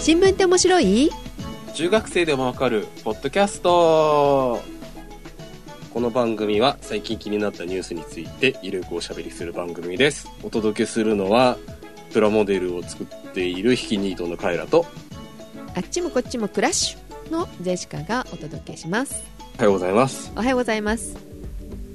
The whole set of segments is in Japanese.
新聞って面白い？中学生でもわかるポッドキャスト。この番組は最近気になったニュースについてゆるくおしゃべりする番組です。お届けするのはプラモデルを作っているヒキニートのカイラとあっちもこっちもクラッシュのジェシカがお届けします。おはようございます。おはようございます。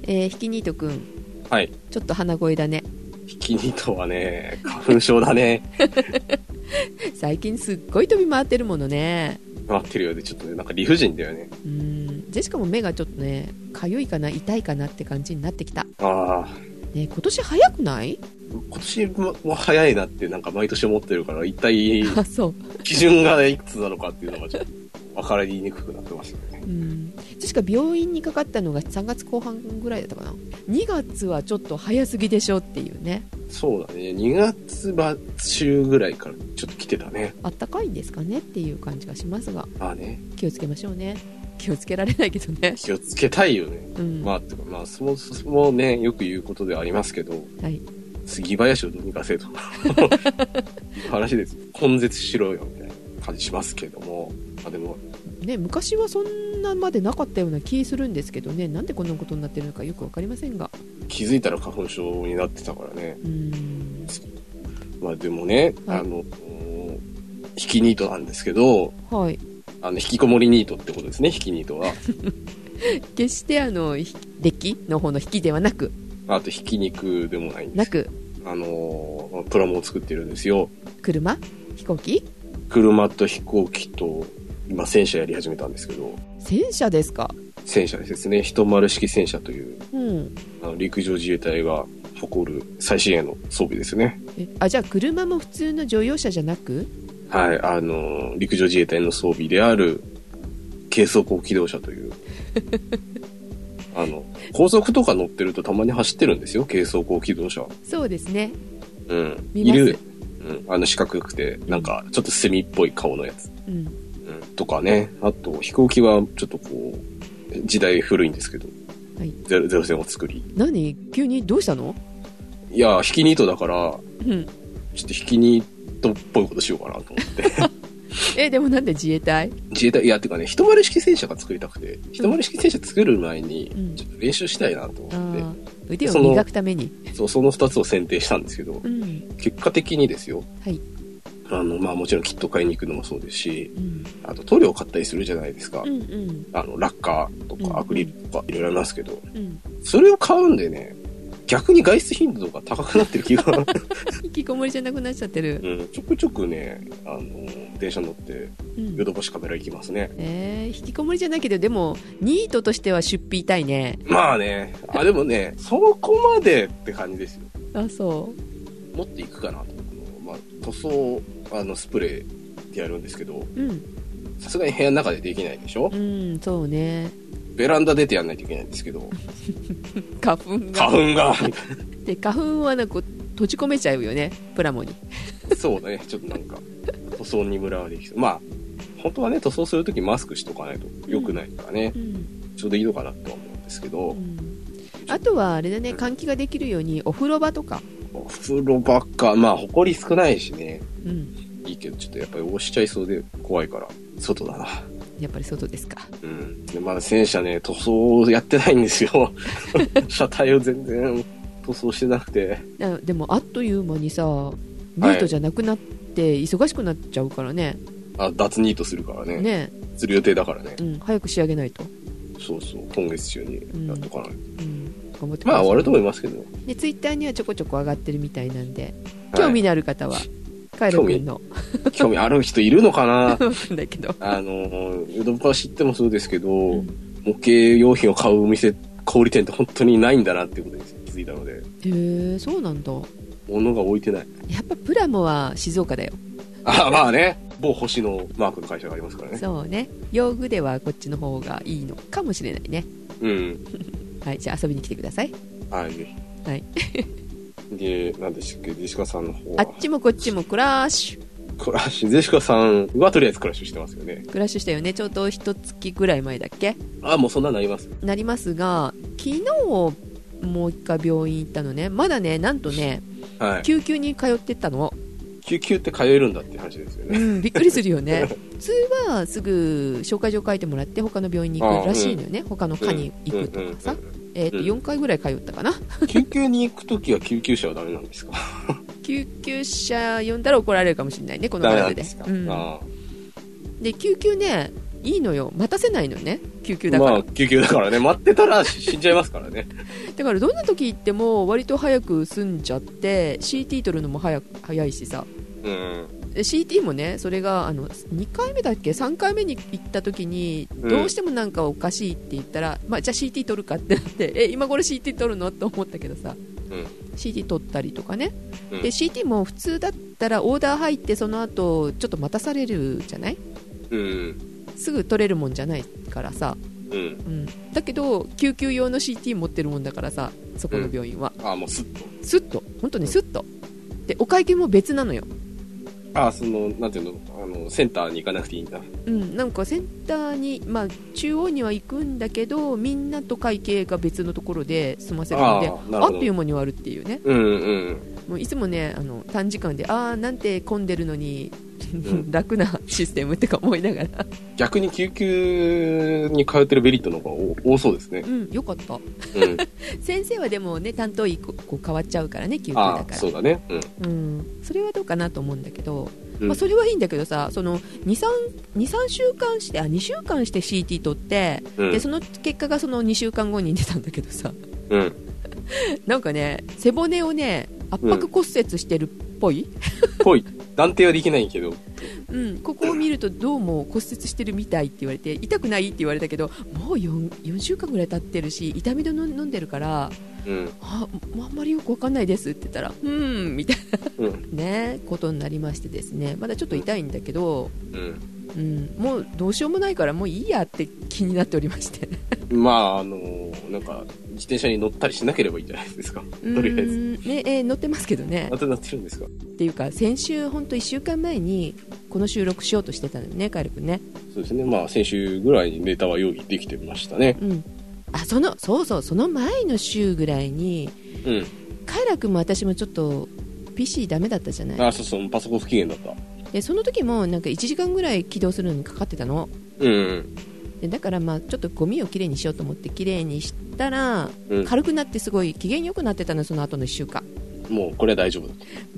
えー、ひきにーとくんはい。ちょっと鼻声だね。ヒキニートはね花粉症だね 最近すっごい飛び回ってるものね。待ってるようでちょっとねなんか理不尽だよね。うん。ジェシカも目がちょっとねかゆいかな痛いかなって感じになってきた。ああね今年早くない？今年も早いなってなんか毎年思ってるから一体 基準がいくつなのかっていうのがちょっと分かりにくくなってますよね。うん。確か病院にかかったのが3月後半ぐらいだったかな。2月はちょっと早すぎでしょっていうね。そうだね。2月中ぐらいからちょっと来てたね。あったかいんですかねっていう感じがしますが。まあね。気をつけましょうね。気をつけられないけどね。気をつけたいよね。うん。まあまあそもそもねよく言うことではありますけどはい。杉林をどうにかせえと 話です。根絶しろよみたいな感じしますけどもまあでも。ね、昔はそんなまでなかったような気するんですけどね。なんでこんなことになってるのかよく分かりませんが。気づいたら花粉症になってたからね。うーん。まあでもね、はい。あの引きニートなんですけどはい。あの引きこもりニートってことですね引きニートは。決してあのひ歴の方の引きではなく。あとひき肉でもないんです。なく。あのプラモを作ってるんですよ。車？飛行機？車と飛行機と今戦車やり始めたんですけど。戦車ですか？戦車ですね。一丸式戦車といううん。あの陸上自衛隊が誇る最新鋭の装備ですね。えあじゃあ車も普通の乗用車じゃなく？はいあの陸上自衛隊の装備である軽装甲機動車という。あの高速とか乗ってるとたまに走ってるんですよ軽装甲機動車。そうですね。うん。いる、うん、あの四角くてなんかちょっとセミっぽい顔のやつ。うんうんとかね。あと、飛行機はちょっとこう、時代古いんですけど、はい。ゼロゼロ戦を作り。何？急に？どうしたの？いや、引きニートだから、うん。ちょっと引きニートっぽいことしようかなと思って。えでもなんで？自衛隊？自衛隊、いや、てかね、一丸式戦車が作りたくて、一丸式戦車作る前にうん、ちょっと練習したいなとあ思って、ー。腕を磨くために。そう、その二つを選定したんですけどう、ん。結果的にですよ、はいあの、まあもちろんキット買いに行くのもそうですし、うん。あと塗料買ったりするじゃないですか。うんうん。あの、ラッカーとうん。かアクリルとかいろいろありますけど、うん。それを買うんでね、逆に外出頻度が高くなってる気が、引きこもりじゃなくなっちゃってる。うん、ちょくちょくね、あの、電車乗って、うん。ヨドバシカメラ行きますね。えー、引きこもりじゃないけどでもニートとしては出費痛いね。まあね、あ、でもね、そこまでって感じですよ。あそ持っていくかなと。まあ、塗装、あの、スプレーでやるんですけど、さすがに部屋の中でできないでしょ？うんそうね。ベランダ出てやんないといけないんですけど、花粉が。花粉が、で花粉はなんか閉じ込めちゃうよねプラモに。な。そうだね、ちょっとなんか、塗装にムラができそう。まあ、本当はね、塗装するときマスクしとかないと良くないからね、うん、ちょうどいいのかなとは思うんですけど、うん、あとはあれだね換気ができるようにお風呂場とかお風呂ばっか、まあ、埃少ないしね、うんいいけど、ちょっとやっぱり押しちゃいそうで怖いから、外だな。やっぱり外ですかうん。で、まだ戦車ね、塗装やってないんですよ。車体を全然塗装してなくて。あでもあっという間にさニートじゃなくなって忙しくなっちゃうからね、あ、脱ニートするからね。ねする予定だからねう。ん、早く仕上げないと、そうそう、今月中にやっとかない。うん、頑張ってくださいまあ、終わると思いますけど。でツイッターにはちょこちょこ上がってるみたいなんで。はい。興味のある方は、カイロ君の。興味ある人いるのかな？わかんないけど。あの、ヨドバシってもそうですけど、ん。模型用品を買うお店、小売店って本当にないんだなっていうことに気づいたので、へえそうなんだ。物が置いてない。やっぱプラモは静岡だよ。あ、まあね、某星のマークの会社がありますからね。そうね。用具ではこっちの方がいいのかもしれないね。うん。はいじゃあ遊びに来てください。はい。はい。で、何でしたっけ、ジェシカさんの方は？あっちもこっちもクラッシュ。クラッシュ、ジェシカさんはとりあえずクラッシュしてますよね。クラッシュしたよね。ちょうど一月ぐらい前だっけ？あ、もうそんなになります。なりますが昨日もう一回病院行ったのね。まだねなんとねはい。救急に通ってったの。救急って通えるんだって話ですよね。うん、びっくりするよね。普通はすぐ紹介状書いてもらって他の病院に行くらしいのよね、他の科に行くとかさ、うんうんうんえー、とうん。4回ぐらい通ったかな。救急に行くときは救急車はダメなんですか？救急車呼んだら怒られるかもしれないねこの体でんですか、うん。あで救急ねいいのよ待たせないのよね救急あだから、まあ、救急だからね、待ってたら死んじゃいますからね。だからどんな時行っても割と早く済んじゃって CT 取るのも早く早いしさ。うん。で CT もねそれがあの2回目だっけ？3回目に行った時にうん。どうしてもなんかおかしいって言ったら、まあ、じゃあ CT 取るかってなって え今頃 CT 取るの？と思ったけどさ、うん。CT 取ったりとかね、うん。で CT も普通だったらオーダー入ってその後ちょっと待たされるじゃない？うん。すぐ取れるもんじゃないからさ、うん。うん、だけど救急用の CT 持ってるもんだからさそこの病院は、ああ、もうスッと。スッと。本当にスッと。でお会計も別なのよああ、その、なんていうの、あの、センターに行かなくていいんだ。うん、なんかセンターに、まあ、中央には行くんだけどみんなと会計が別のところで済ませるのであっという間に終わるっていうねうんうん。もういつもねあの短時間でああなんて混んでるのに、ん楽なシステムってか思いながら逆に救急に通ってるベリットの方が多多そうですねう。んよかったうん。先生はでもね担当医ここう変わっちゃうからね救急だからそうだね。うん。うん、それはどうかなと思うんだけど、うんまあ、それはいいんだけどさその23 23週間してあ2週間して CT 取って、うんでその結果がその2週間後に出たんだけどさうん。なんかね背骨をね圧迫骨折してるっぽい、ぽい。断定はできないけど。うんここを見るとどうも骨折してるみたいって言われて痛くないって言われたけどもう 4, 4週間ぐらい経ってるし痛み止め飲んでるからうん。ああんまりよくわかんないですって言ったらうーんみたいうん。な ねことになりましてですねまだちょっと痛いんだけど、うん。うん、もうどうしようもないからもういいやって気になっておりまして まあ、あの、なんか、自転車に乗ったりしなければいいんじゃないですか。とりあえず。うんねえー乗ってますけどねまたなってるんですか？っていうか先週本当1週間前にこの収録しようとしてたのよねカエル君ねそうですね。まあ、先週ぐらいにネタは用意できてましたね。うんあそのそうそうその前の週ぐらいにうん。カエラ君も私もちょっと PC ダメだったじゃない？あ、そうそう、パソコン不機嫌だった。でその時もなんか1時間ぐらい起動するのにかかってたの？うん。でだからまあちょっとゴミをきれいにしようと思ってきれいにしたらうん。軽くなってすごい機嫌良くなってたのその後の1週間。もう、これは大丈夫。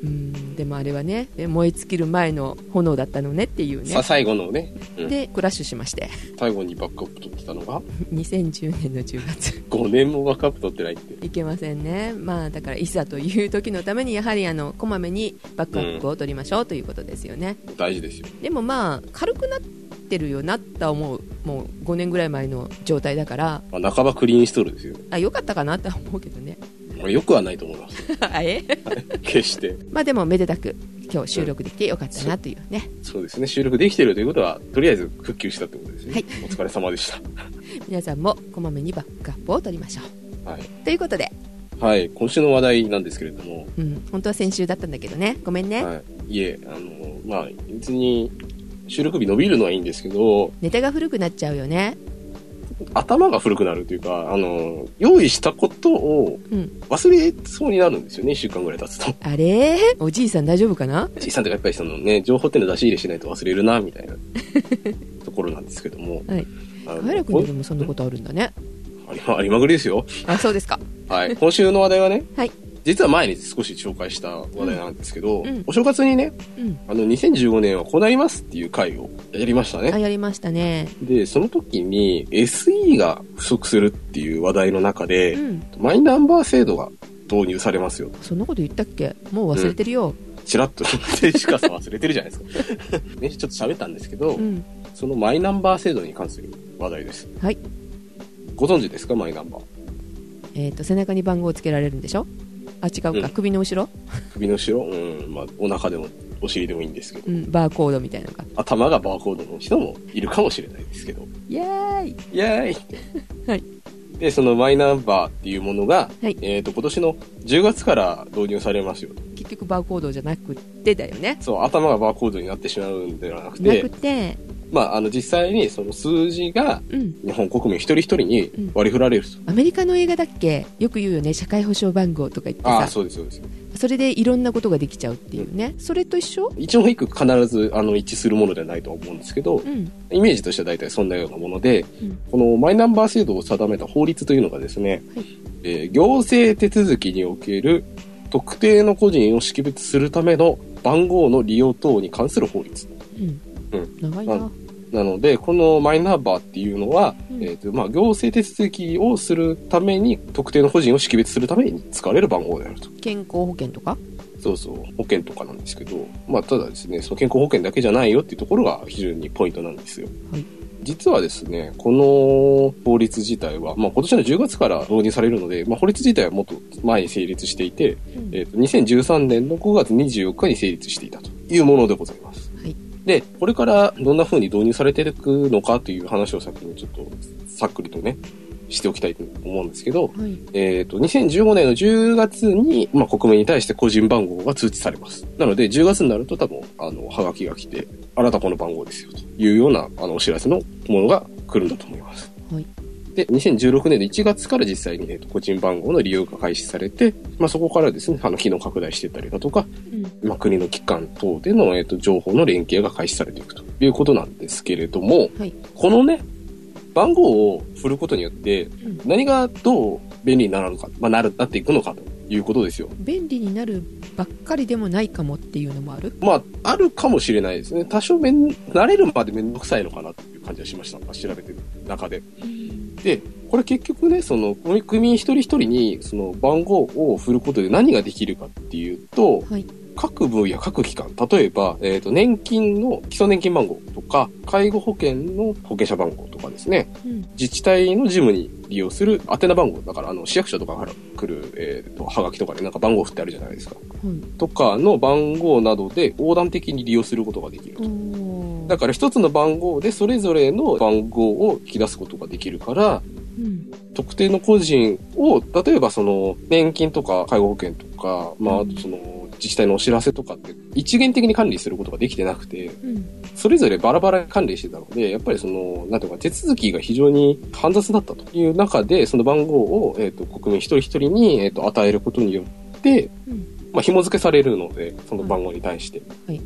うん。でもあれはね燃え尽きる前の炎だったのねっていうね。さ、最後のね、うん。でクラッシュしまして。最後にバックアップ取ってたのが、2010年の10月5年もバックアップ取ってないって。いけませんね。まあだからいざという時のためにやはりあのこまめにバックアップを取りましょうということですよね、大事ですよ。でもまあ軽くなってるよなとは思うもう5年ぐらい前の状態だからまあ、半ばクリーンストールですよ。あ良かったかなとは思うけどねまあ、よくはないと思います。あえ？決して。まあでもめでたく今日収録できてよかったなというねそうですね。収録できてるということは、とりあえず復旧したってことですね。はいお疲れ様でし 皆さんもこまめにバックアップを取りましょうた。はい。ということで、はい。今週の話題なんですけれども、うん、本当は先週だったんだけどねごめんね、はい。いえ、あの、まあ、別に、収録日伸びるのはいいんですけど、ネタが古くなっちゃうよね頭が古くなるというか、あの、用意したことをうん忘れそうになるんですよね、1週間ぐらい経つと。あれ？おじいさん大丈夫かな？小さんとかやっぱりそのね、情報っていうの出し入れしないと忘れるな、みたいな ところなんですけども。はいあのカエラ君でもそんなことあるんだねありま、ありまぐりですよ。あそうですかはい。今週の話題はね、はい実は前に少し紹介した話題なんですけど、うん。お正月にね、うん。あの、2015年はこうなりますっていう回をやりましたあね。やりましたね。で、その時に SE が不足するっていう話題の中で、うん。マイナンバー制度が導入されますよ。そんなこと言ったっけ？もう忘れてるよ。ちらっと、でしかさ忘れてるじゃないですか。ね、ちょっと喋ったんですけど、うん。そのマイナンバー制度に関する話題です。はい。ご存知ですか？マイナンバー。えっ、と背中に番号をつけられるんでしょ？あ違うか、うん。首の後ろ、首の後ろ、うん、まあ、お腹でも、お尻でもいいんですけど、うん、バーコードみたいなのが頭がバーコードの人もいるかもしれないですけど、イエーイ。イエーイ。はいで、そのマイナンバーっていうものが、はい。えっ、と、今年の10月から導入されますよと。結局バーコードじゃなくってだよね。そう、頭がバーコードになってしまうんではなくて。なく、て。まあ、あの、実際にその数字がうん。日本国民一人一人に割り振られると。アメリカの映画だっけ？よく言うよね。社会保障番号とか言ってああ、さそうです、そうです。それでいろんなことができちゃうっていうね、それと一緒？一音一句必ずあの一致するものではないとは思うんですけど、うん。イメージとしては大体そんなようなもので、うん。このマイナンバー制度を定めた法律というのがですね、はい。えー行政手続きにおける特定の個人を識別するための番号の利用等に関する法律。うん、うん。長いな、なので、このマイナンバーっていうのは、うんえっ、と、まあ、行政手続きをするために、特定の個人を識別するために使われる番号であると。健康保険とか？そうそう、保険とかなんですけど、まあ、ただですね、その健康保険だけじゃないよっていうところが非常にポイントなんですよ。はい実はですね、この法律自体は、まあ、今年の10月から導入されるので、まあ、法律自体はもっと前に成立していて、うんえっ、と、2013年の5月24日に成立していたというものでございます。はいで、これからどんな風に導入されていくのかという話を先にちょっとさっくりとね、しておきたいと思うんですけど、はいえっ、と、2015年の10月に、まあ、国民に対して個人番号が通知されます。なので、10月になると多分、あの、はがきが来て、あなたこの番号ですよ、というような、あの、お知らせのものが来るんだと思います。はいで、2016年の1月から実際に、えーと個人番号の利用が開始されて、まあ、そこからですね、あの、機能拡大していったりだとか、うんまあ、国の機関等での、えーと情報の連携が開始されていくということなんですけれども、はいこのね、番号を振ることによって、うん何がどう便利になるのか、まあ、なる、なっていくのかということですよ。便利になるばっかりでもないかもっていうのもある？まあ、あるかもしれないですね。多少めん、慣れるまでめんどくさいのかなっていう感じはしました。調べてる中で。で、これ結局ね、その、国民一人一人に、その番号を振ることで何ができるかっていうと、はい。各分野、各機関、例えば、えっ、と、年金の基礎年金番号とか、介護保険の保険者番号とかですね、うん。自治体の事務に利用する宛名番号、だから、あの、市役所とかから来る、えっ、と、はがきとかでなんか番号振ってあるじゃないですか。はい。とかの番号などで横断的に利用することができると。だから一つの番号でそれぞれの番号を引き出すことができるから、うん。特定の個人を、例えばその、年金とか介護保険とか、まあ、あとその、自治体のお知らせとかって一元的に管理することができてなくて、うん。それぞれバラバラに管理してたので、やっぱりその、なんていうか、手続きが非常に煩雑だったという中で、その番号を、えっ、と、国民一人一人に、えっ、と、与えることによって、うん。まあ、紐付けされるので、その番号に対して。はい。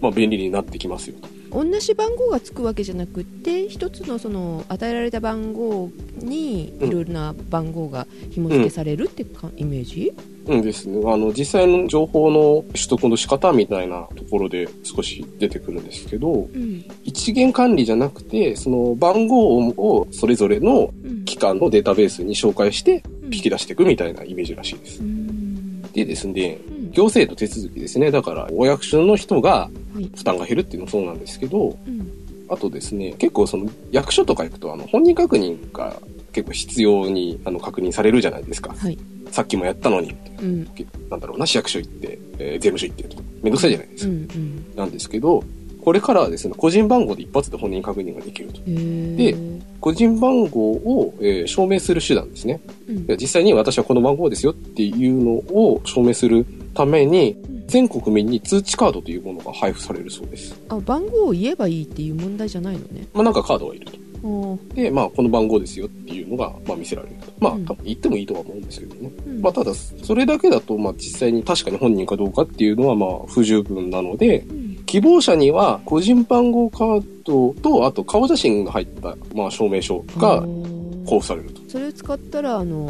まあ、便利になってきますよと。同じ番号がつくわけじゃなくって一つのその与えられた番号にうん。いろいろな番号が紐付けされるってか、イメージ？うんですね。あの、実際の情報の取得の仕方みたいなところで少し出てくるんですけど、うん。一元管理じゃなくて、その番号をそれぞれのうん。機関のデータベースに紹介してうん。引き出していくみたいなイメージらしいです。う。ん。でですね、うん。行政と手続きですね。だから、お役所の人がはい負担が減るっていうのもそうなんですけど、うん。あとですね、結構その役所とか行くと、あの、本人確認が結構必要にあの確認されるじゃないですか。はい。さっきもやったのに、うん。なんだろうな、市役所行って、えー税務署行ってとか、めんどくさいじゃないですうか。んうん。なんですけど、これからはですね、個人番号で一発で本人確認ができると。へー。個人番号を、えー証明する手段ですね。うん。で実際に私はこの番号ですよっていうのを証明するために、うん全国民に通知カードというものが配布されるそうです。あ番号を言えばいいっていう問題じゃないのねまあなんかカードがいると。で、まあこの番号ですよっていうのが、まあ見せられると。まあうん多分言ってもいいとは思うんですけどね。うんまあただ、それだけだと、まあ実際に確かに本人かどうかっていうのはまあ不十分なので、うん希望者には個人番号カードと、あと顔写真が入った、まあ証明書あがー交付されると。それを使ったらあの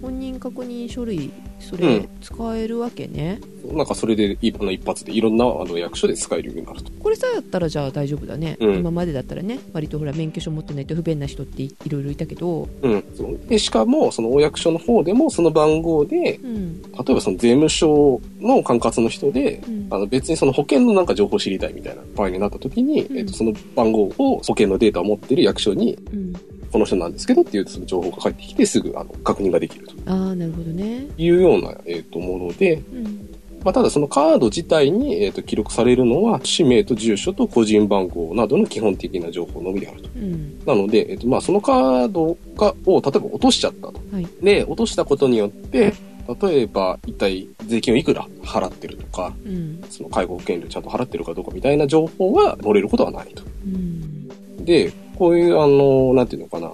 本人確認書類そうれん。使えるわけね、なんかそれでいあの一発でいろんなあの役所で使えるようになると。これさえだったらじゃあ大丈夫だね、うん。今までだったらね。割とほら免許証持ってないと不便な人っていいろいろいたけど、うん。で、しかも、そのお役所の方でもその番号で、うん。例えばその税務署の管轄の人で、うん。あの別にその保険のなんか情報を知りたいみたいな場合になった時に、うん。えっとその番号を保険のデータを持ってる役所に、うん、この人なんですけどっていうその情報が返ってきてすぐあの確認ができるとああなるほどね、いうような、えっともので、うん。まあ、ただそのカード自体に、えっと記録されるのは氏名と住所と個人番号などの基本的な情報のみであると。うん。なので、えっとまあそのカードがを例えば落としちゃったと。はい。で、落としたことによって、例えば一体税金をいくら払ってるとか、うん。その介護保険料ちゃんと払ってるかどうかみたいな情報は漏れることはないと。うん。で、こういう、あの、なんていうのかな、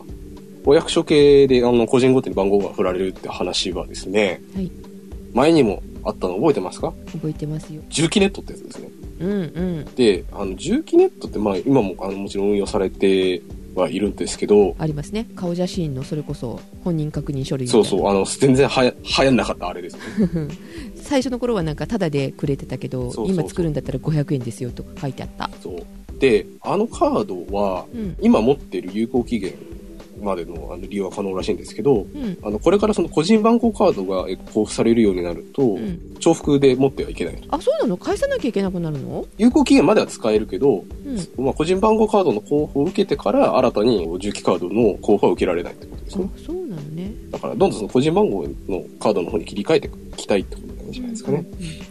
お役所系で、あの、個人ごとに番号が振られるって話はですね、はい。前にもあったの覚えてますか？覚えてますよ。重機ネットってやつですね。うんうん。で、あの、重機ネットって、まあ、今も、あの、もちろん運用されてはいるんですけど、ありますね。顔写真のそれこそ本人確認書類そうそう、あの、全然はや、流行んなかったあれですよね。最初の頃はなんかタダでくれてたけど今作るんだったら500円ですよとか書いてあった。そう。で、あのカードは、うん。今持ってる有効期限までのあの利用は可能らしいんですけど、うん。あの、これからその個人番号カードがえっと交付されるようになると、うん。重複で持ってはいけないと。あそうなの？返さなきゃいけなくなるの？有効期限までは使えるけど、うん。まあ、個人番号カードの交付を受けてから、新たに重機カードの交付は受けられないってことですあね。そうなのね。だから、どんどんその個人番号のカードの方に切り替えていきたいってことなんじゃないですかね。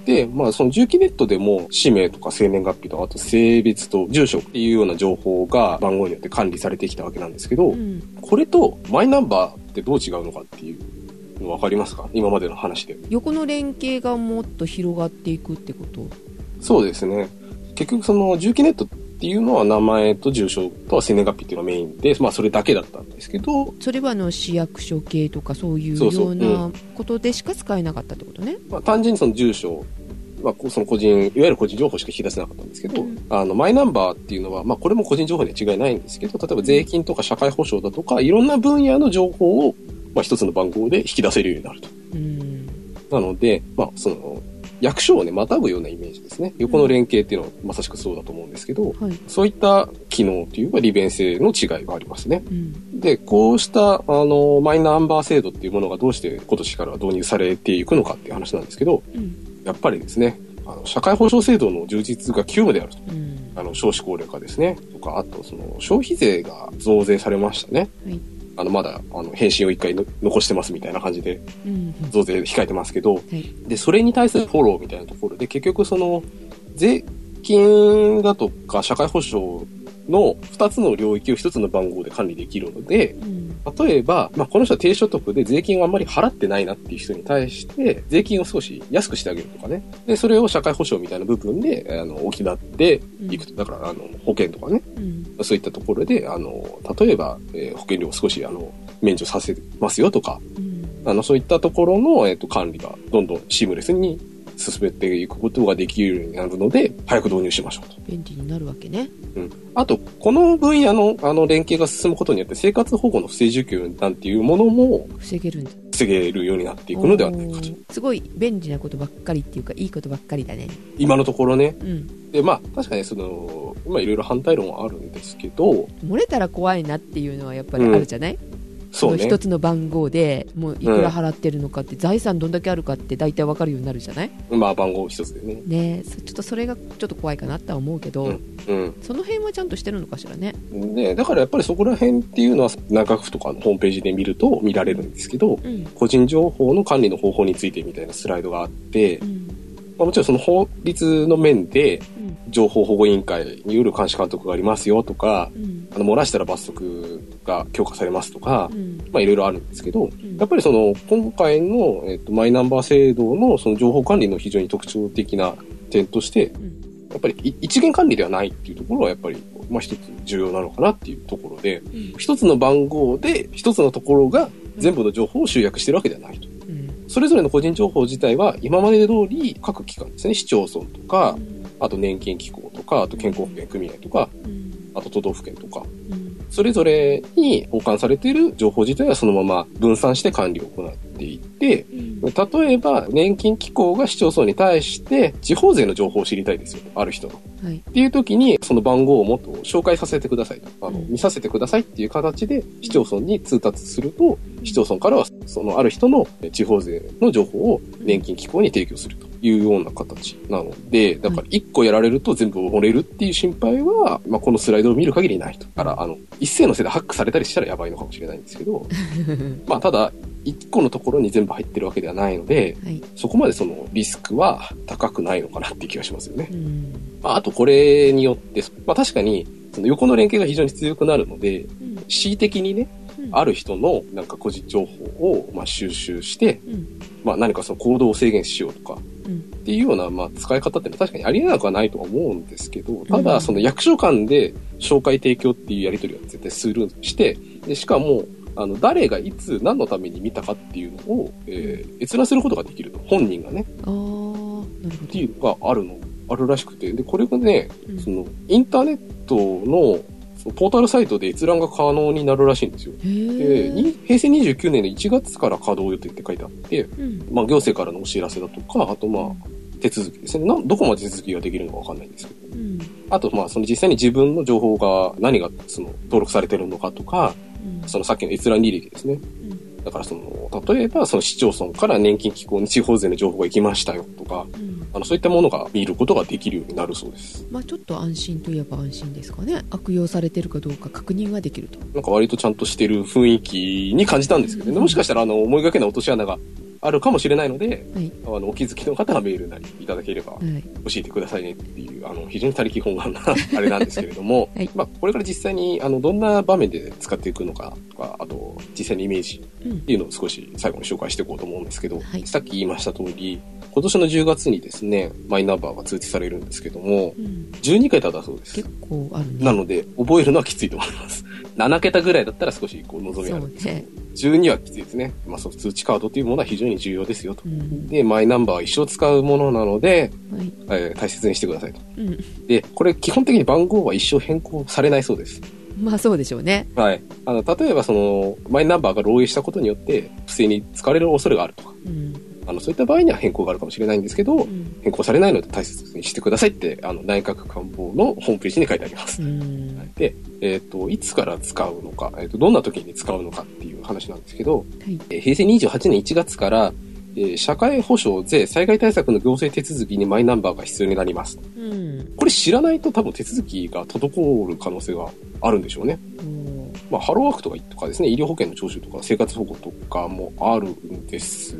で、まあ、その重機ネットでも、氏名とか生年月日と、あと性別と住所っていうような情報が番号によって管理されてきたわけなんですけど、うんうんこれとマイナンバーってどう違うのかっていうの分かりますか？今までの話で。横の連携がもっと広がっていくってこと？そうですね。結局その重機ネットっていうのは名前と住所と生年月日っていうのがメインで、まあそれだけだったんですけど、それはあの市役所系とかそういうようなことでしか使えなかったってことね。まあ単純にその住所、まあこその個人、いわゆる個人情報しか引き出せなかったんですけど、うん。あのマイナンバーっていうのは、まあこれも個人情報には違いないんですけど、例えば税金とか社会保障だとか、いろんな分野の情報を、まあ一つの番号で引き出せるようになると。うん。なので、まあその、役所をね、またぐようなイメージですね。横の連携っていうのはまさしくそうだと思うんですけど、はいそういった機能というか利便性の違いがありますね。うんで、こうした、あの、マイナンバー制度っていうものがどうして今年から導入されていくのかっていう話なんですけど、うんやっぱりですね、あの社会保障制度の充実が急務であると。うんあの、少子高齢化ですね。とか、あと、その、消費税が増税されましたね。はいあの、まだ、あの、返信を一回の残してますみたいな感じで、うん増税控えてますけど、はい。で、それに対するフォローみたいなところで、結局その、税金だとか社会保障の二つの領域を一つの番号で管理できるので、うん例えば、まあ、この人は低所得で税金をあんまり払ってないなっていう人に対して、税金を少し安くしてあげるとかね。で、それを社会保障みたいな部分で、あの、補っていくと。だから、あの、保険とかね。うんそういったところで、あの、例えば、えー保険料を少し、あの、免除させますよとか、うんあの、そういったところの、えっ、と、管理がどんどんシームレスに進めていくことができるようになるので、早く導入しましょうと。便利になるわけねうん。あと、この分野の、あの、連携が進むことによって、生活保護の不正受給なんていうものも防げるんだ防げるようになっていくのではないかと。すごい便利なことばっかりっていうかいいことばっかりだね今のところね。うんで、まあ、確かにその、まあ、いろいろ反対論はあるんですけど、漏れたら怖いなっていうのはやっぱりあるじゃない、そうね。の一。つの番号でもういくら払ってるのかって、財産どんだけあるかって大体わかるようになるじゃない？まあ、番号一つでね。ねちょっとそれがちょっと怖いかなとは思うけど、うん。うん。その辺はちゃんとしてるのかしらね。で、だからやっぱりそこら辺っていうのは、内閣府とかのホームページで見ると見られるんですけど、うん。個人情報の管理の方法についてみたいなスライドがあって、うん。まあ、もちろんその法律の面で、うん。情報保護委員会による監視監督がありますよとか、うん。あの、漏らしたら罰則が強化されますとか、うん。まあいろいろあるんですけど、ん。やっぱりその、今回の、えっと、マイナンバー制度のその情報管理の非常に特徴的な点として、うん。やっぱりい一元管理ではないっていうところはやっぱり、まあ一つ重要なのかなっていうところで、うん。一つの番号で一つのところが全部の情報を集約してるわけではないと。うん。それぞれの個人情報自体は今まで通り各機関ですね、市町村とか、あと年金機構とか、あと健康保険組合とか、うんあと都道府県とか、それぞれに保管されている情報自体はそのまま分散して管理を行う。っていって、うん例えば年金機構が市町村に対して地方税の情報を知りたいですよ。ある人の。はいっていう時にその番号をもっと紹介させてくださいと。あの、うん見させてくださいっていう形で市町村に通達すると、市町村からはそのある人の地方税の情報を年金機構に提供するというような形なので、だから一個やられると全部漏れるっていう心配は、まあ、このスライドを見る限りないと。だから、あの、一斉のせいでハックされたりしたらやばいのかもしれないんですけど、まあ、ただ、一個のところに全部入ってるわけではないので、はい。そこまでそのリスクは高くないのかなっていう気がしますよね。うん。まあ、あとこれによって、まあ確かに、その横の連携が非常に強くなるので、うん。恣意的にね、うん。ある人のなんか個人情報をまあ収集して、うん。まあ何かその行動を制限しようとか、うん。っていうようなまあ使い方ってのは確かにありえなくはないとは思うんですけど、たうん。だその役所間で紹介提供っていうやり取りを絶対するして、でしかも、あの、誰がいつ何のために見たかっていうのを、えー閲覧することができると。本人がね、ああ、なるほっていうのがあるの、あるらしくて。で、これがね、ど。その、インターネットの、そのポータルサイトで閲覧が可能になるらしいんですよ。へで、平成29年の1月から稼働予定って書いてあって、うん。まあ、行政からのお知らせだとか、あとまあ、手続きですね。などこまで手続きができるのかわかんないんですけど。うん。あと、まあ、その実際に自分の情報が何がその登録されてるのかとか、うん。そのさっきの閲覧履歴ですね。うんだからその、例えばその市町村から年金機構に地方税の情報が行きましたよとか、うん。あの、そういったものが見ることができるようになるそうです。まあちょっと安心といえば安心ですかね。悪用されてるかどうか確認ができると。なんか割とちゃんとしてる雰囲気に感じたんですけどね。もしかしたらあの、思いがけない落とし穴があるかもしれないので、はい。あの、お気づきの方はメールなりいただければはい。教えてくださいねっていう、あの、非常に他力本願な あれなんですけれども、はいまあ、これから実際に、あの、どんな場面で使っていくのかとか、あと、実際のイメージうんっ。ていうのを少し最後に紹介していこうと思うんですけど、はいさっき言いました通り、今年の10月にですね、マイナンバーが通知されるんですけども、うん。12桁だそうです結。構あるね。なので、覚えるのはきついと思います。7桁ぐらいだったら少しこう望みあるんですけど、ね12はきついですね。まあ、その通知カードというものは非常に重要ですよとう。ん。で、マイナンバーは一生使うものなので、はい。えー大切にしてくださいと。うん。で、これ基本的に番号は一生変更されないそうです。まあそうでしょうね。はい。あの、例えばその、マイナンバーが漏洩したことによって、不正に使われる恐れがあるとか、うん。あの、そういった場合には変更があるかもしれないんですけど、うん。変更されないので大切にしてくださいって、あの、内閣官房のホームページに書いてあります。うん。で、えっ、と、いつから使うのか、えっ、と、どんな時に使うのかっていう話なんですけど、はい。えー平成28年1月から、えー社会保障税災害対策の行政手続きにマイナンバーが必要になります。うん。これ知らないと多分手続きが滞る可能性があるんでしょうね。まあ、ハローワークとかとかですね、医療保険の徴収とか生活保護とかもあるんです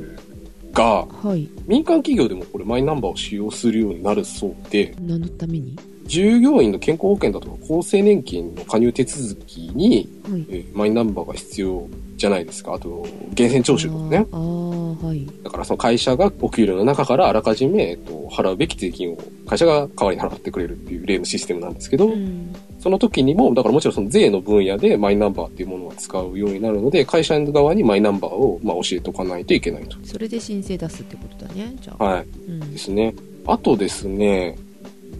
が、はい。民間企業でもこれマイナンバーを使用するようになるそうで、何のために？従業員の健康保険だとか厚生年金の加入手続きに、はい。えーマイナンバーが必要じゃないですか。あと、源泉徴収とかね。あはい。だからその会社がお給料の中からあらかじめ、えっと、払うべき税金を会社が代わりに払ってくれるっていう例のシステムなんですけど、うん。その時にも、だからもちろんその税の分野でマイナンバーっていうものは使うようになるので、会社側にマイナンバーをまあ教えておかないといけないと。それで申請出すってことだね。じゃあ。はい。うんで。すね。あとですね、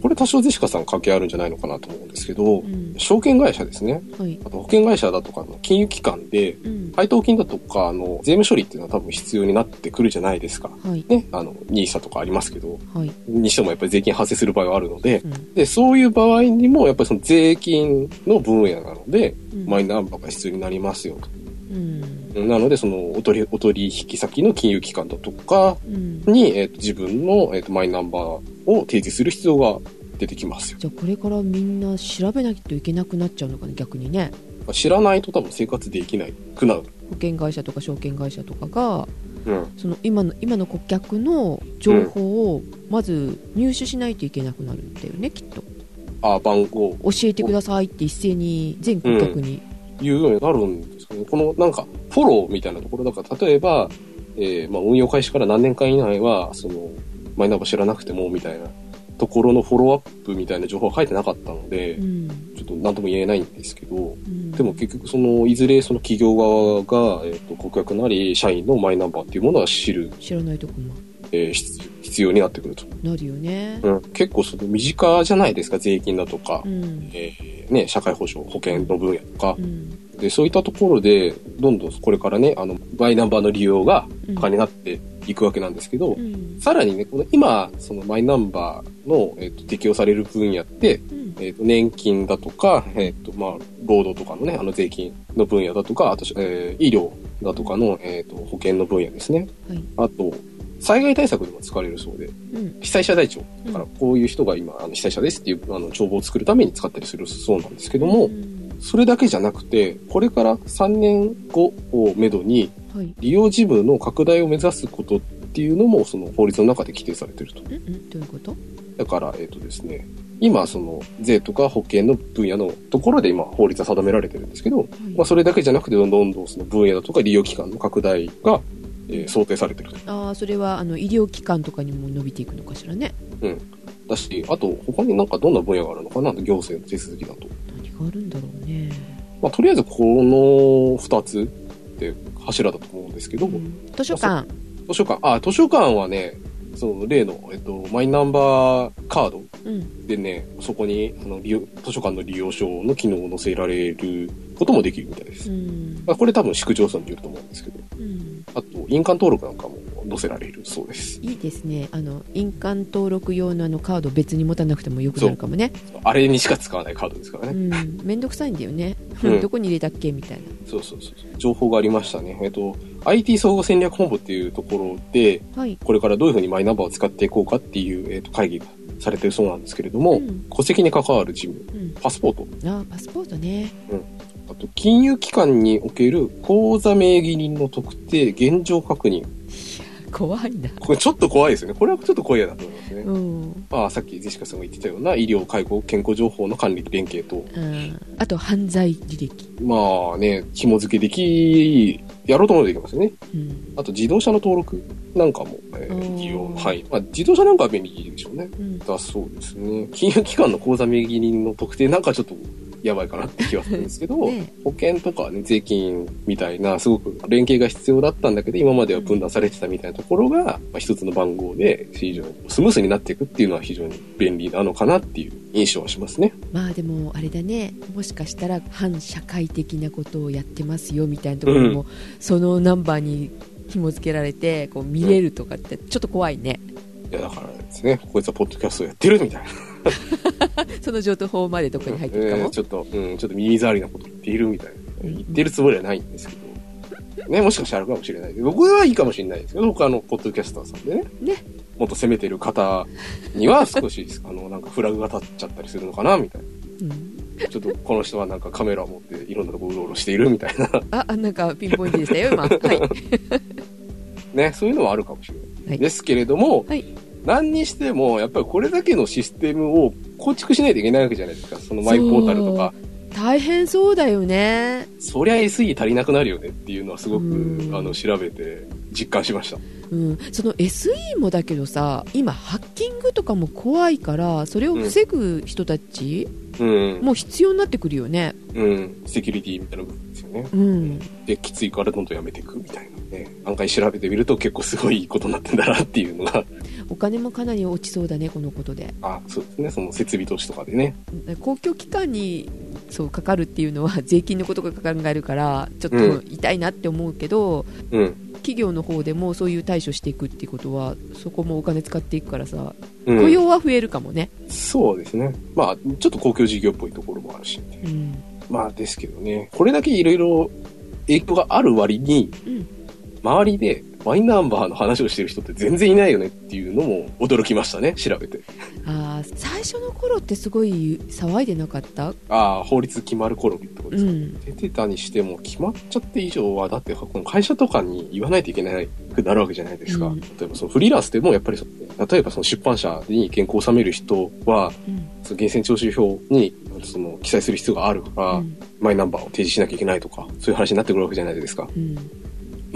これ多少ゼシカさん関係あるんじゃないのかなと思うんですけど、うん。証券会社ですね。はい。あと保険会社だとかの金融機関で、うん。配当金だとかの税務処理っていうのは多分必要になってくるじゃないですか。はい。ね。あの、ニーサとかありますけど、はい。にしてもやっぱり税金発生する場合はあるので、うん。で、そういう場合にもやっぱりその税金の分野なので、うんマイナンバーが必要になりますよと。うん。なので、そのお取り、お取引先の金融機関だとかうん。に、えっ、と、自分の、えっ、と、マイナンバーを提示する必要が出てきますよ。じゃあこれからみんな調べなきゃいけなくなっちゃうのかな逆にね知らないと多分生活できないくなる。保険会社とか証券会社とかがうん。その今の今の顧客の情報をまず入手しないといけなくなるんだよねきっとあ、番号教えてくださいって一斉に全顧客に、言うようになるんこのなんか、フォローみたいなところだから、例えば、えーまあ、運用開始から何年間以内は、その、マイナンバー知らなくても、みたいなところのフォローアップみたいな情報は書いてなかったので、うん。ちょっと何とも言えないんですけど、うん。でも結局その、いずれその企業側が、えっ、と、顧客なり、社員のマイナンバーっていうものは知る、知らないとこも。えー必必要になってくると。なるよね。うん。結構その身近じゃないですか、税金だとか、うん。えーね、社会保障、保険の分野とか。う、んで、そういったところで、どんどんこれからね、あの、マイナンバーの利用が可になっていくわけなんですけど、うん。さらにね、この今、そのマイナンバーの、えっと適用される分野って、うん。えっと年金だとか、えっとまあ、労働とかのね、あの税金の分野だとか、あと、えー医療だとかの、えっと保険の分野ですね。はい。あと、災害対策にも使われるそうで、うん。被災者台帳。うん。だから、こういう人が今、あの被災者ですっていう、あの、帳簿を作るために使ったりするそうなんですけども、うんそれだけじゃなくて、これから3年後をめどに、はい利用事務の拡大を目指すことっていうのも、その法律の中で規定されていると。うんうんどういうこと？だから、えっ、とですね、今、その、税とか保険の分野のところで今、法律は定められてるんですけど、まあ、それだけじゃなくて、どんどんどんその分野だとか利用期間の拡大が、えー想定されてると。ああそれはあの医療機関とかにも伸びていくのかしらねだし、あと、他になんかどんな分野があるのかな？行政の手続きだと。何があるんだろうね。まあ、とりあえずこの2つって柱だと思うんですけど、図書館。図書館、あ、図書館はね、その例の、えっと、マイナンバーカードうん。でね、そこにあの利用図書館の利用証の機能を載せられることもできるみたいです。うん。まあ、これ多分市区町村によると思うんですけど、うん。あと、印鑑登録なんかも載せられるそうです。いいですね。あの印鑑登録用のあのカード別に持たなくてもよくなるかもね。あれにしか使わないカードですからね。うん。面倒くさいんだよね、うん。どこに入れたっけみたいな。そうそうそう。情報がありましたね。えっと、IT 総合戦略本部っていうところで、はい。これからどういうふうにマイナンバーを使っていこうかっていう、えっと会議がされてるそうなんですけれども、うん。戸籍に関わる事務、うん。パスポート、あパスポートね。あと金融機関における口座名義人の特定、現状確認。怖いなこれちょっと怖いですよね。これはちょっと怖いやなと思いますね。うん、まあ、さっきジェシカさんが言ってたような医療、介護、健康情報の管理連携と、うん、あと犯罪履歴、まあね、紐付けでき、やろうと思えばできますよね。うんあと自動車の登録なんかも、えおーー利用。はい。まあ、自動車なんかは便利でしょうね。うん、だそうですね。金融機関の口座名義人の特定なんかちょっとやばいかなって気はするんですけど、ね保険とかね、税金みたいな、すごく連携が必要だったんだけど、今までは分断されてたみたいなところが、まあ、一つの番号で非常にスムースになっていくっていうのは非常に便利なのかなっていう印象はしますね。まあでもあれだねもしかしたら反社会的なことをやってますよみたいなところも、そのナンバーに紐付けられてこう見れるとかってちょっと怖いね、いや、だからですね、こいつはポッドキャストをやってるみたいな。その情報までどこに入ってるかも、えーちょっと、うん、ちょっと耳障りなこと言っているみたいな。うん言ってるつもりはないんですけど。ね、もしかしたらあるかもしれない僕はいいかもしれないですけど、他のポッドキャスターさんでね。ねもっと攻めてる方には少し、あの、なんかフラグが立っちゃったりするのかな、みたいうん、な。ちょっとこの人はなんかカメラを持っていろんなところうろうろしているみたいな。ああなんかピンポイントでしたよ今はい ね、そういうのはあるかもしれない。はいですけれども、はい何にしても、やっぱりこれだけのシステムを構築しないといけないわけじゃないですか。そのマイポータルとか。大変そうだよねそりゃ SE 足りなくなるよねっていうのはすごくうんあの調べて実感しました。うん、その SE もだけどさ今ハッキングとかも怖いからそれを防ぐ人たちうん。も必要になってくるよねうん。セキュリティみたいな部分ですよね。うんで、きついからどんどんやめていくみたいなね。案外調べてみると結構すごいことになってんだなっていうのが、お金もかなり落ちそうだねこのことであ、そうですね。その設備投資とかでね。公共機関にそうかかるっていうのは 税金のことが考えるからちょっうんと痛いなって思うけど、うん。企業の方でもそういう対処していくっていうことはそこもお金使っていくからさうん、雇用は増えるかもね、そうですね。まあ、ちょっと公共事業っぽいところもあるし、うんまあですけどね、これだけいろいろ影響がある割に、うん、周りでマイナンバーの話をしてる人って全然いないよねっていうのも驚きましたね、調べて。あー最初の頃ってすごい騒いでなかった、ああ、法律決まる頃ってことですか、うん、出てたにしても決まっちゃって以上はだってこの会社とかに言わないといけないくなるわけじゃないですか、うん。例えばそのフリーランスでもやっぱり例えばその出版社に原稿を収める人はうんその源泉徴収票にその記載する必要があるから、うん。マイナンバーを提示しなきゃいけないとかそういう話になってくるわけじゃないですか。うん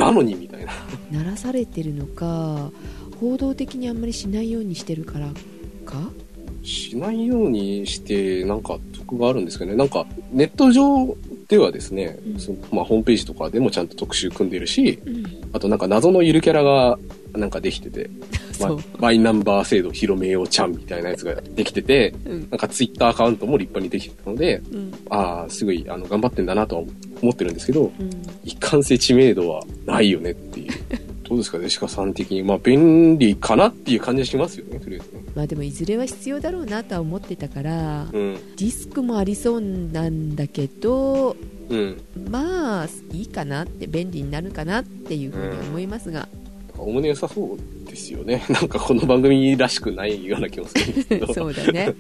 なのにみたいな。鳴らされてるのか報道的にあんまりしないようにしてるからか？しないようにしてなんか得があるんですけどね。なんかネット上ではですね、うん。そのまあ、ホームページとかでもちゃんと特集組んでるしうん。あとなんか謎のゆるキャラがなんかできてて、まマイナンバー制度広めようちゃんみたいなやつができてて、うん。なんかツイッターアカウントも立派にできてたので、うん。ああ、すごいあの頑張ってんだなとは思ってるんですけど、うん。一貫性知名度はないよねっていう。どうですかね、鹿さん的に。まあ便利かなっていう感じはしますよね、とりあえずね。まあでもいずれは必要だろうなとは思ってたからうん。リスクもありそうなんだけどうん。まあいいかなって便利になるかなっていうふうに思いますが、おおむね良さそうですよね。なんかこの番組らしくないような気もするんですけど。そうだね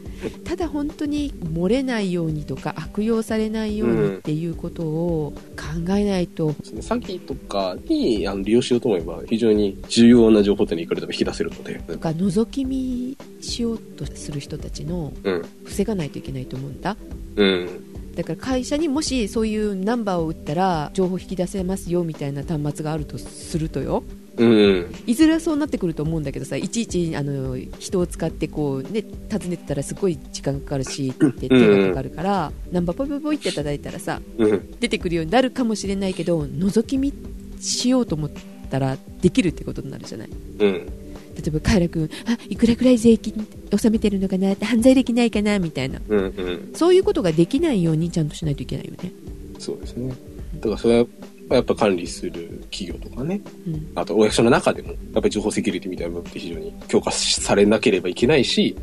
ただ本当に漏れないようにとか悪用されないようにっていうことを考えないと、ですね詐欺とかにあの利用しようと思えば非常に重要な情報点にいくらでも引き出せるので。とか覗き見しようとする人たちのうん。防がないといけないと思うんだうん。だから会社にもしそういうナンバーを打ったら情報引き出せますよみたいな端末があるとするとようん。いずれはそうなってくると思うんだけどさいちいちあの人を使ってこう、ね、訪ねてたらすごい時間かかるしって手がかかるから、ナンバーポイポイポイって叩いたらさうん。出てくるようになるかもしれないけど覗き見しようと思ったらできるってことになるじゃない？うん。例えばカエラ君あいくらくらい税金納めてるのかな？って犯罪できないかな？みたいなうん。うん。そうそういうことができないようにちゃんとしないといけないよね、そうですね。だからそれは、やっぱ管理する企業とかね、うんあとお役所の中でも、やっぱり情報セキュリティみたいな部分って非常に強化されなければいけないし、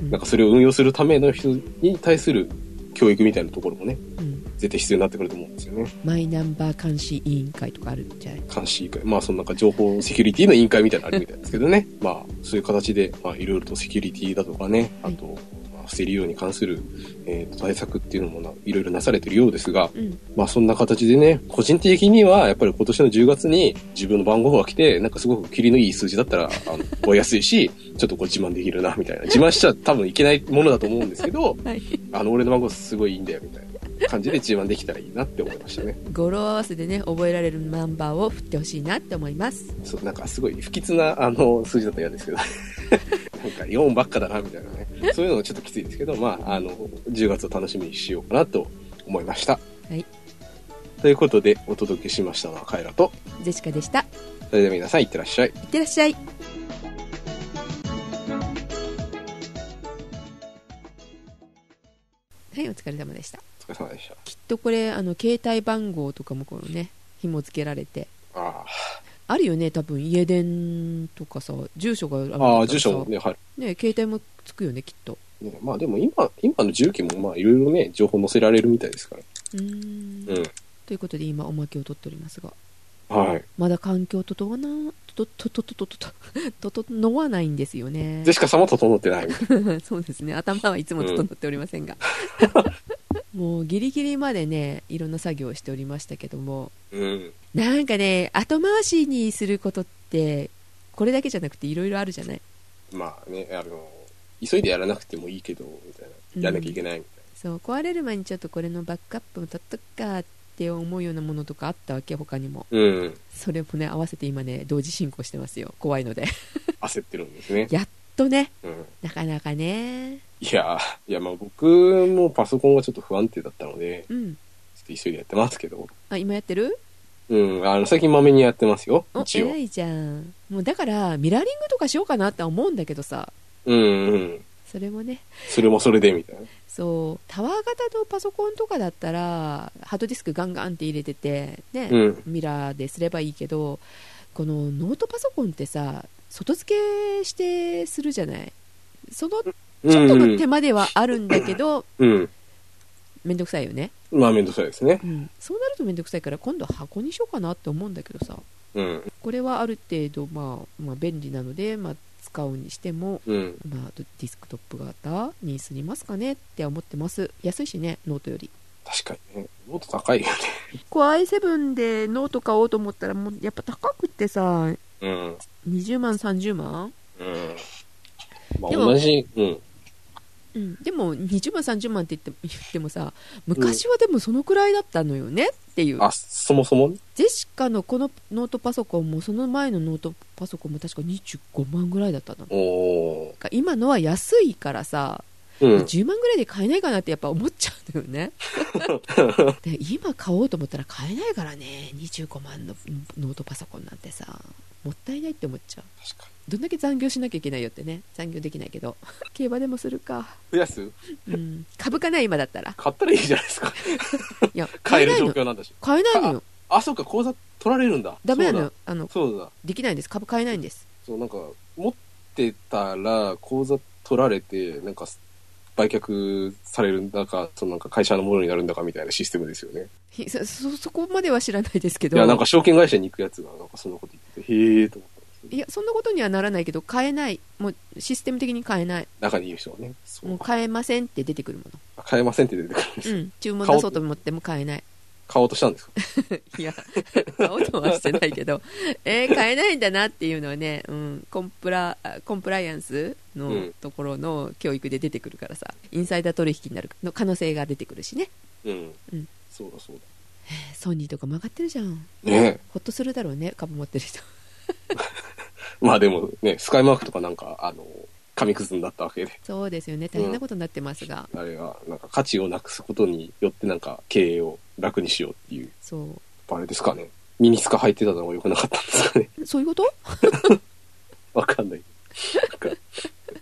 うんなんかそれを運用するための人に対する教育みたいなところもね、うん絶対必要になってくると思うんですよね。マイナンバー監視委員会とかあるんじゃない監視委員会。まあそのなんか情報セキュリティの委員会みたいなのあるみたいですけどね。まあそういう形で、まあいろいろとセキュリティだとかね、あと、まあ不正利用に関する、えーと対策っていうのもないろいろなされてるようですが、うんまあそんな形でね、個人的にはやっぱり今年の10月に自分の番号が来て、なんかすごくキリのいい数字だったら、あの、覚えやすいし、ちょっとこう自慢できるな、みたいな。自慢しちゃ多分いけないものだと思うんですけど、はいあの、俺の番号すごいいいんだよ、みたいな感じで自慢できたらいいなって思いましたね。語呂合わせでね覚えられるナンバーを振ってほしいなって思いますそう、なんかすごい不吉な、あの、数字だったら嫌ですけど、なんか4ばっかだな、みたいなね。そういうのはちょっときついですけど、まあ、あの、10月を楽しみにしようかなと思いました。はい。ということで、お届けしましたのはカエラと、ジェシカでした。いそれでは皆さんいってらっしゃい。ってらっしゃい。はいお疲れ様でした。お疲れ様でした。きっとこれあの携帯番号とかもこのね紐付けられて。ああるよね多分家電とかさ住所があるあ、ああ、住所もね、はい。ね携帯もつくよねきっとねまあでも今、今の重機もまあいろいろね、情報載せられるみたいですから。うーんうん。ということで今おまけを取っておりますがはい。まだ環境整わなととととととと整わないんですよねジェシカさんも整ってない。そうですね頭はいつも整っておりませんが、もうギリギリまでねいろんな作業をしておりましたけどもうん。なんかね後回しにすることってこれだけじゃなくていろいろあるじゃない？まあね、あの、急いでやらなくてもいいけど、みたいな。やらなきゃいけないみたいそう壊れる前にちょっとこれのバックアップも取っとくかって思うようなものとかあったわけ他にもな。うん。それもね合わせて今ね同時進行してますよ怖いので焦ってるんですね。やっとねうん。なかなかねいやー、いやまあ僕もパソコンがちょっと不安定だったので、うんちょっと急いでやってますけど、あ今やってる？うん、あの、最近まめにやってますよ、お一応偉。いじゃんもうだからミラーリングとかしようかなって思うんだけどさうん、うん。それもねそれもそれで、みたいな。そうタワー型のパソコンとかだったらハードディスクガンガンって入れてて、ねうん。ミラーですればいいけどこのノートパソコンってさ外付けしてするじゃない？そのちょっうんとの手間ではあるんだけど、うん。めんどくさいよね、まあ、めんどくさいですね。うん、そうなるとめんどくさいから今度は箱にしようかなって思うんだけどさうん。これはある程度、まあ、まあ便利なので、まあ、使うにしても、うん。まあ、ディスクトップ型にすりますかねって思ってます安いしねノートより確かにね。もっと高いよね。こう i7 でノート買おうと思ったらもうやっぱ高くってさうん。20万30万、うん。まあ、でも同じ、うん。うん、でも20万30万って言って言ってもさ昔はでもそのくらいだったのよねっていう、あ、そもそも？ね。ジェシカのこのノートパソコンもその前のノートパソコンも確か25万ぐらいだったのおー。今のは安いからさうん。10万ぐらいで買えないかなってやっぱ思っちゃうんだよね で今買おうと思ったら買えないからね25万のノートパソコンなんてさもったいないって思っちゃうどんだけ残業しなきゃいけないよってね残業できないけど 競馬でもするか、に。増やす？うん、株かな今だったら買ったらいいじゃないですか。いや 買える状況なんだし。買えないのよあ、そうか、口座取られるんだ。ダメなのあのだ。そうだ。できないんです株買えないんですそう、なんか、持ってたら、口座取られて、なんか、売却されるんだか、そのなんか会社のものになるんだかみたいなシステムですよね。ひそそそこまでは知らないですけど。いや、なんか証券会社に行くやつが、なんかそんなこと言ってて、へえーと思ったんですけいやそんなことにはならないけど買えない。もうシステム的に買えない。ど、中にいる人はね、そうもう買えませんって出てくるも買えませんって出てくるんですうん。注文出そうと思っても買えない。買おうとしたんですか？いや買おうとはしてないけど。えー買えないんだなっていうのはね、うん、コンプラあコンプライアンスうのんところの教育で出てくるからさインサイダー取引になるの可能性が出てくるしね。うん。うんそうだそうソニーとか曲がってるじゃん。だ。ね。ほっとするだろうね株持ってる人。まあでもね、スカイマークとかなんか、あの、紙くずになったわけで、そうですよね大変なことになってますが、あれが、なんか価値をなくすことによってなんか経営を楽にしようっていう、そう。あれですかね。ミニスカ履いてたのが良くなかったんですかね。そういうこと？わかんない。なんか、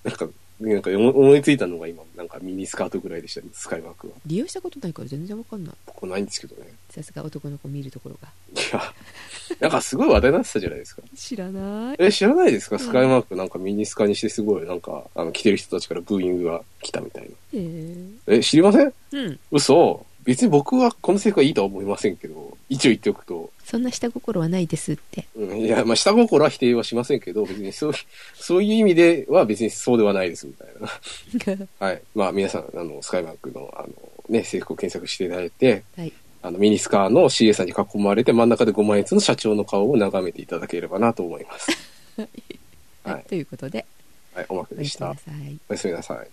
なんか、なんか思思いついたのが今、ミニスカートぐらいでしたね、スカイマークは。利用したことないから全然わかんない。僕ないんですけどね。さすが男の子見るところが。いや、なんかすごい話題になってたじゃないですか。知らない。え、知らないですか？うん。スカイマークなんかミニスカにしてすごい、なんか、あの、着てる人たちからブーイングが来たみたいな。へええ、知りません？うん。嘘別に僕はこの制服はいいとは思いませんけど、一応言っておくと、そんな下心はないですってうん、いや、まあ、下心は否定はしませんけど、別にそう、そういう意味では別にそうではないですみたいな。はい。まあ、皆さん、あの、スカイマークの、あの、ね、制服を検索していただいて、はいあの、ミニスカーの CA さんに囲まれて、真ん中で5万円の社長の顔を眺めていただければなと思います。はい、はいということではい、おまけおやでしたすみな。さいおやすみなさい。